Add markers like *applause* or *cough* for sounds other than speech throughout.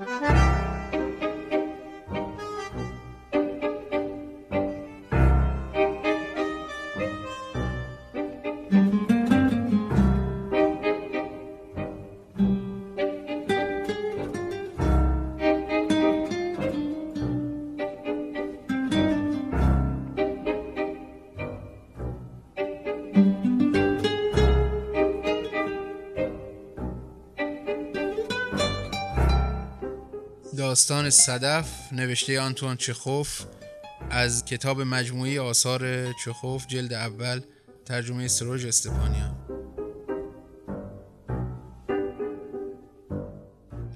Bye. داستان صدف نوشته آنتوان چخوف از کتاب مجموعه آثار چخوف جلد اول ترجمه سروج استپانیان.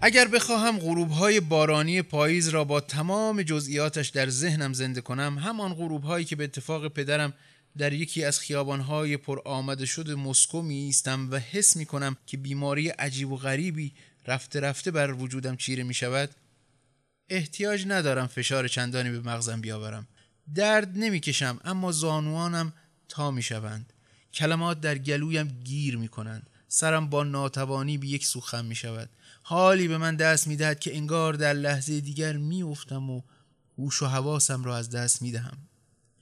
اگر بخواهم غروب های بارانی پاییز را با تمام جزئیاتش در ذهنم زنده کنم همان غروب هایی که به اتفاق پدرم در یکی از های پر آمده شد مسکو می ایستم و حس می کنم که بیماری عجیب و غریبی رفته رفته بر وجودم چیره می شود احتیاج ندارم فشار چندانی به مغزم بیاورم. درد نمی‌کشم اما زانوانم تا می‌شوند. کلمات در گلویم گیر می کنند سرم با ناتوانی به یک سو خم می شود حالی به من دست می دهد که انگار در لحظه دیگر می افتم و هوش و حواسم را از دست می دهم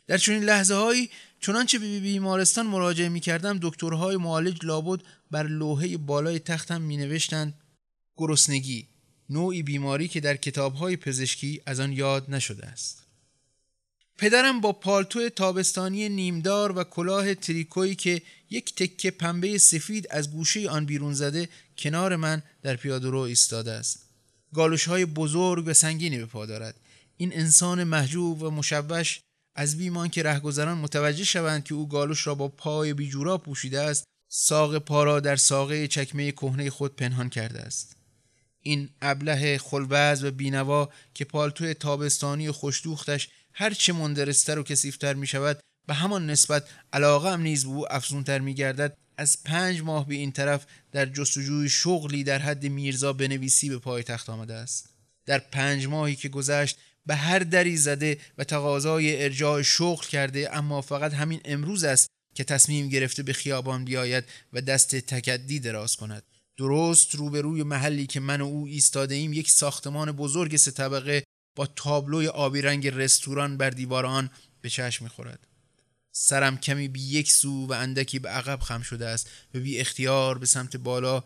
در چنین لحظه هایی چنانچه به بیمارستان مراجعه می کردم دکترهای معالج لابد بر لوحه بالای تختم می نوشتند گرسنگی. نوعی بیماری که در کتابهای پزشکی از آن یاد نشده است. پدرم با پالتو تابستانی نیمدار و کلاه تریکویی که یک تکه پنبه سفید از گوشه آن بیرون زده کنار من در پیادهرو ایستاده است. گالوش های بزرگ و سنگینی به پا دارد. این انسان محجوب و مشوش از بیمان که رهگذران متوجه شوند که او گالوش را با پای بیجورا پوشیده است ساق پا را در ساقه چکمه کهنه خود پنهان کرده است. این ابله خلوز و بینوا که پالتوی تابستانی خوشدوختش هرچه مندرستر و کسیفتر می شود به همان نسبت علاقه هم نیز به او افزونتر می گردد از پنج ماه به این طرف در جستجوی شغلی در حد میرزا بنویسی به پای تخت آمده است. در پنج ماهی که گذشت به هر دری زده و تقاضای ارجاع شغل کرده اما فقط همین امروز است که تصمیم گرفته به خیابان بیاید و دست تکدی دراز کند. درست روبروی محلی که من و او ایستاده ایم یک ساختمان بزرگ سه طبقه با تابلوی آبی رنگ رستوران بر دیوار آن به چشم می‌خورد. سرم کمی بی یک سو و اندکی به عقب خم شده است و بی اختیار به سمت بالا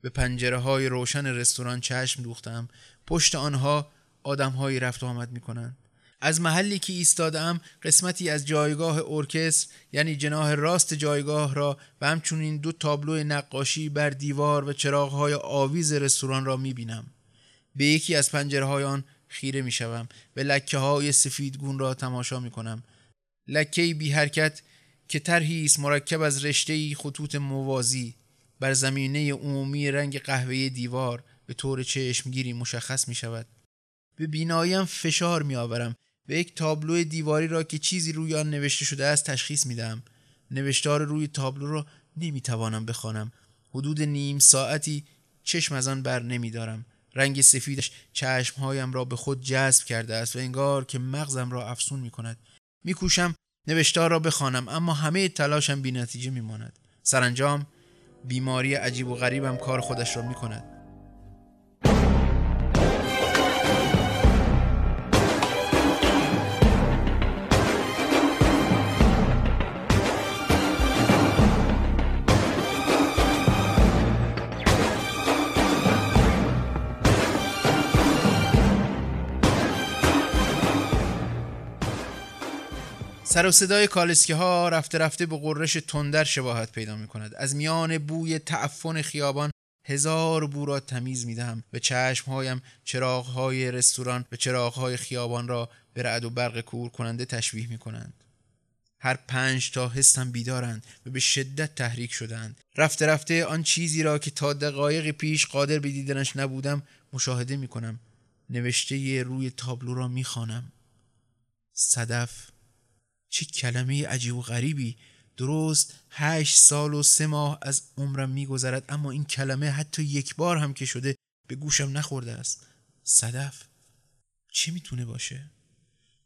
به پنجره های روشن رستوران چشم دوختم. پشت آنها آدم های رفت و آمد می کنند از محلی که ایستادم قسمتی از جایگاه ارکستر یعنی جناه راست جایگاه را و همچنین دو تابلو نقاشی بر دیوار و چراغهای آویز رستوران را می‌بینم به یکی از پنجره های آن خیره می‌شوم و لکه های سفیدگون را تماشا می‌کنم لکه بی حرکت که طرحی است مرکب از رشته خطوط موازی بر زمینه عمومی رنگ قهوه دیوار به طور چشمگیری مشخص می شود. به بیناییم فشار می آورم به یک تابلو دیواری را که چیزی روی آن نوشته شده است تشخیص میدم نوشتار روی تابلو را نمی‌توانم بخوانم. حدود نیم ساعتی چشم از آن بر نمیدارم. رنگ سفیدش چشمهایم را به خود جذب کرده است و انگار که مغزم را افسون می کند میکوشم نوشتار را بخوانم اما همه تلاشم بی نتیجه میماند. سرانجام بیماری عجیب و غریبم کار خودش را می کند سر و صدای کالسکی ها رفته رفته به قررش تندر شباهت پیدا می کند از میان بوی تعفن خیابان هزار بو را تمیز می دهم و چشم هایم چراغ های رستوران و چراغ های خیابان را به رعد و برق کور کننده تشبیه می کنند هر پنج تا حسم بیدارند و به شدت تحریک شدند رفته رفته آن چیزی را که تا دقایق پیش قادر به دیدنش نبودم مشاهده می کنم نوشته روی تابلو را می خانم. صدف چه کلمه عجیب و غریبی. درست هشت سال و سه ماه از عمرم میگذرد اما این کلمه حتی یک بار هم که شده به گوشم نخورده است. صدف چه می‌تونه باشه؟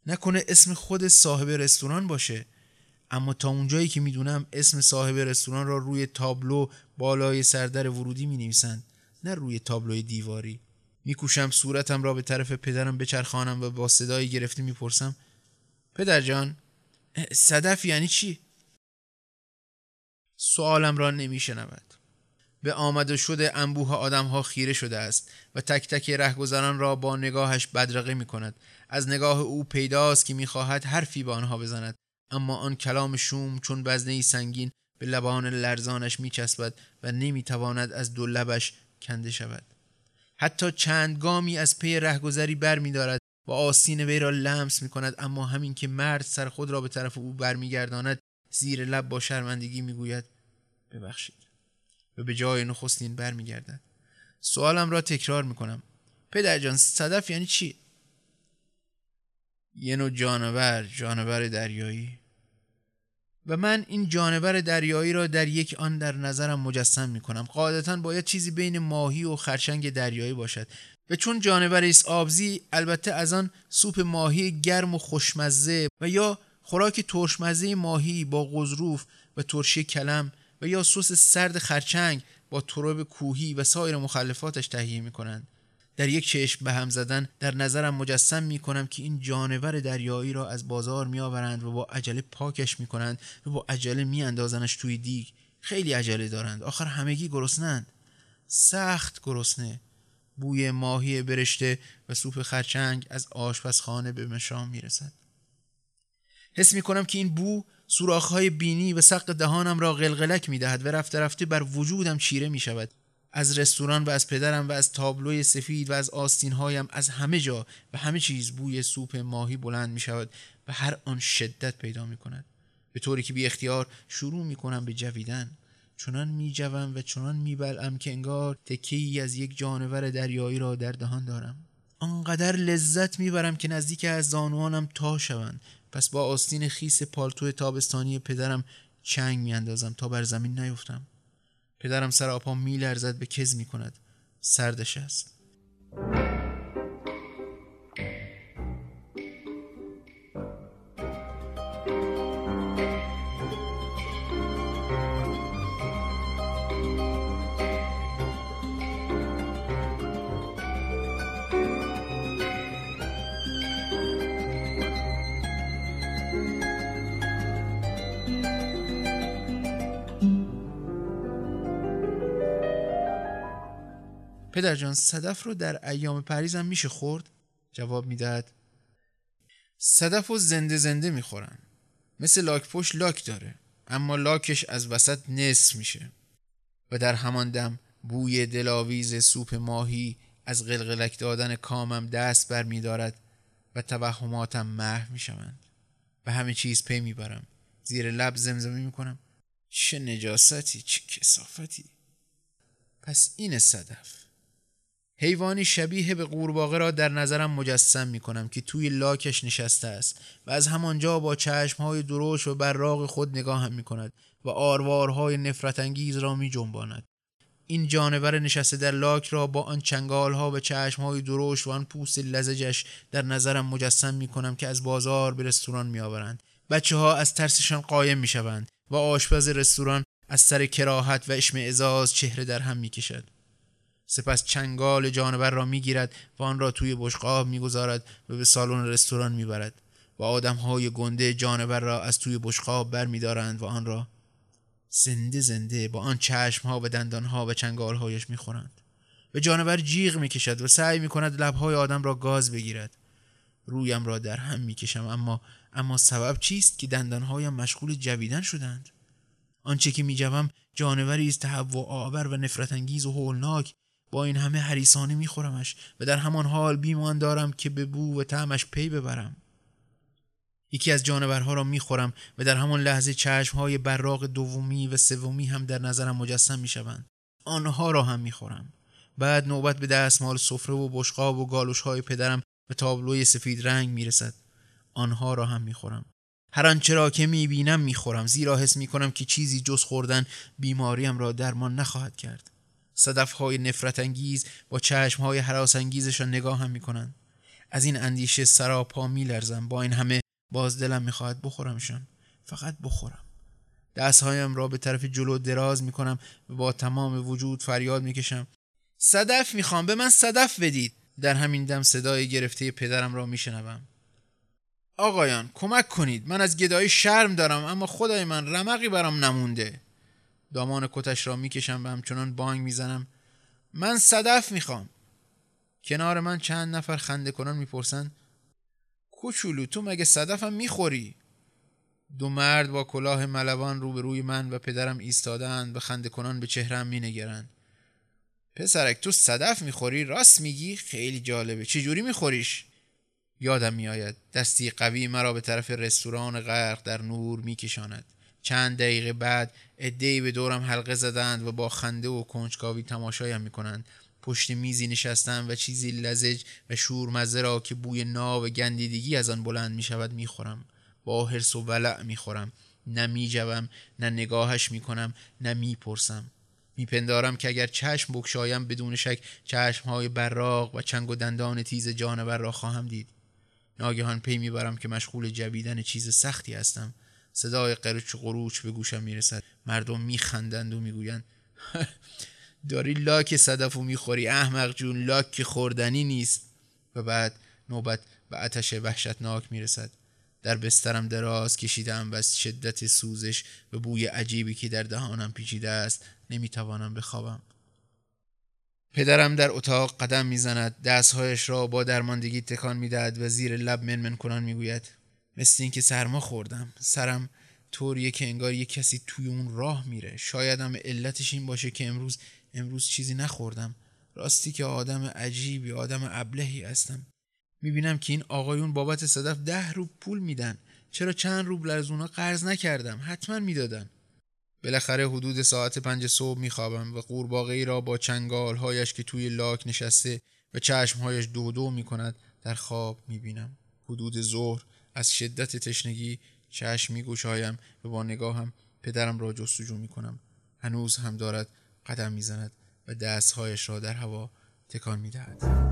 نکنه اسم خود صاحب رستوران باشه اما تا اونجایی که می‌دونم اسم صاحب رستوران را روی تابلو بالای سردر ورودی می نویسند نه روی تابلوی دیواری. میکوشم صورتم را به طرف پدرم بچرخانم و با صدایی گرفته می‌پرسم پدر جان صدف یعنی چی؟ سوالم را نمیشنود به آمد و شده انبوه آدم ها خیره شده است و تک تک رهگذران را با نگاهش بدرقه می کند. از نگاه او پیداست که می‌خواهد حرفی به آنها بزند اما آن کلام شوم چون بزنه سنگین به لبان لرزانش میچسبد و نمی‌تواند از دو لبش کنده شود حتی چند گامی از پی رهگذری بر می و آستین وی را لمس می کند اما همین که مرد سر خود را به طرف او برمیگرداند زیر لب با شرمندگی می‌گوید ببخشید. و به جای نخستین برمیگردد. سوالم را تکرار می‌کنم. پدر جان صدف یعنی چی؟ یه نوع جانور جانور دریایی. و من این جانور دریایی را در یک آن در نظرم مجسم می کنم قاعدتا باید چیزی بین ماهی و خرچنگ دریایی باشد. و چون جانور است آبزی البته از آن سوپ ماهی گرم و خوشمزه و یا خوراک ترشمزه ماهی با غضروف و ترشی کلم و یا سس سرد خرچنگ با تراب کوهی و سایر مخلفاتش تهیه می کنند در یک چشم به هم زدن در نظرم مجسم می کنم که این جانور دریایی را از بازار می آورند و با عجله پاکش می کنند و با عجله می اندازنش توی دیگ. خیلی عجله دارند. آخر همگی گرسنند سخت گرسنه. بوی ماهی برشته و سوپ خرچنگ از آشپزخانه به مشام می رسد حس می کنم که این بو سوراخ‌های بینی و سق دهانم را قلقلک می دهد و رفته رفته بر وجودم چیره می شود از رستوران و از پدرم و از تابلوی سفید و از آستینهایم از همه جا و همه چیز بوی سوپ ماهی بلند می شود و هر آن شدت پیدا می کند به طوری که بی اختیار شروع می کنم به جویدن. چنان می جوم و چنان می بلعم که انگار تکی از یک جانور دریایی را در دهان دارم. آنقدر لذت می‌برم که نزدیک از زانوانم تا شوند پس با آستین خیس پالتو تابستانی پدرم چنگ میاندازم تا بر زمین نیفتم. پدرم سر آپا میلرزد به کز می‌کند. سردش است. پدر جان صدف رو در ایام پریزم میشه خورد؟ جواب می‌دهد. صدف رو زنده زنده می‌خورن. مثل لاک پشت لاک داره اما لاکش از وسط نصف میشه. و در همان دم بوی دلاویز سوپ ماهی از قلقلک دادن کامم دست بر میدارد و توهماتم محو می‌شوند. و همه چیز پی می‌برم. زیر لب زمزمه می‌کنم. چه نجاستی چه کسافتی. پس این صدف حیوانی شبیه به قورباغه را در نظرم مجسم می کنم که توی لاکش نشسته است و از همانجا با چشمهای دروش و براغ خود نگاه هم می کند و آروارهای نفرت انگیز را می جنباند. این جانور نشسته در لاک را با آن چنگال ها و چشم های دروش و آن پوست لزجش در نظرم مجسم می کنم که از بازار به رستوران می آورند. بچه ها از ترسشان قایم می شوند و آشپز رستوران از سر کراهت و اشمعزاز چهره در هم می کشد. سپس چنگال جانور را می‌گیرد و آن را توی بشقاب می‌گذارد و به سالن رستوران می‌برد و آدمهای گنده جانور را از توی بشقاب بر میدارند و آن را زنده زنده با آن چشمها و دندانها و چنگالهایش می‌خورند. و جانور جیغ می‌کشد و سعی می‌کند لبهای آدم را گاز بگیرد. رویم را در هم می‌کشم اما اما سبب چیست که دندانهایم مشغول جویدن شدند؟ آنچه که میجوم جانوری است تهوع آور و نفرت انگیز و هولناک با این همه حریسانه میخورمش و در همان حال بیمان دارم که به بو و طعمش پی ببرم. یکی از جانورها را می‌خورم و در همان لحظه چشمهای براق دومی و سومی هم در نظرم مجسم می‌شوند. آنها را هم می‌خورم. بعد نوبت به دستمال سفره و بشقاب و گالوش های پدرم به تابلوی سفید رنگ می‌رسد. آنها را هم می‌خورم. هر آنچه را که می‌بینم می‌خورم زیرا حس می‌کنم که چیزی جز خوردن بیماریم را درمان نخواهد کرد. صدف های نفرت انگیز با چشم های حراس انگیزشان نگاه هم می‌کنند. از این اندیشه سراپا میلرزم. با این همه باز دلم می‌خواهد بخورمشان. فقط بخورم. دستهایم را به طرف جلو دراز می‌کنم و با تمام وجود فریاد می‌کشم. صدف می‌خوام. به من صدف بدید. در همین دم صدای گرفته پدرم را میشنوم. آقایان کمک کنید. من از گدایی شرم دارم اما خدای من رمقی برام نمونده. دامان کتش را می‌کشم و همچنان بانگ می‌زنم. من صدف می‌خوام. کنار من چند نفر خنده کنان می‌پرسند کوچولو تو مگه صدفم می‌خوری؟ دو مرد با کلاه ملوان روبروی من و پدرم ایستادند و خنده کنان به چهرم مینگرند. پسرک تو صدف می‌خوری؟ راست میگی؟ خیلی جالبه. چجوری میخوریش؟ یادم میآید دستی قوی مرا به طرف رستوران غرق در نور میکشاند. چند دقیقه بعد عدهای به دورم حلقه زدند و با خنده و کنجکاوی تماشایم می‌کنند پشت میزی نشستم و چیزی لزج و شورمزه را که بوی ناب و گندیدگی از آن بلند می شود می خورم. با حرس و ولع می خورم. نه می جوم، نه نگاهش می کنم نه می پرسم. می پندارم که اگر چشم بکشایم بدون شک های براق و چنگ و دندان تیز جانور را خواهم دید. ناگهان پی می‌برم که مشغول جویدن چیز سختی هستم صدای قرچ قروچ به گوشم می‌رسد. مردم میخندند و می‌گویند *laughs* داری لاک صدف و می‌خوری احمق جون لاک که خوردنی نیست. و بعد نوبت به آتش وحشتناک می‌رسد. در بسترم دراز کشیدم و از شدت سوزش و بوی عجیبی که در دهانم پیچیده است نمی‌توانم بخوابم. پدرم در اتاق قدم می‌زند دستهایش را با درماندگی تکان می‌دهد و زیر لب منمن کنان می‌گوید مثل اینکه سرما خوردم. سرم طوریه که انگار یک کسی توی اون راه میره. شایدم علتش این باشه که امروز امروز چیزی نخوردم. راستی که آدم عجیبی آدم ابلهی هستم. می‌بینم که این آقایون بابت صدف ده روب پول میدن. چرا چند روبل از اونا قرض نکردم؟ حتما می‌دادن. بالاخره حدود ساعت پنج صبح میخوابم و قورباغه را با چنگالهایش که توی لاک نشسته و چشمهایش دو دو می‌کند در خواب می‌بینم. حدود ظهر از شدت تشنگی چشم میگوشایم و با نگاهم پدرم را جستجو می‌کنم. هنوز هم دارد قدم می‌زند و دستهایش را در هوا تکان می‌دهد.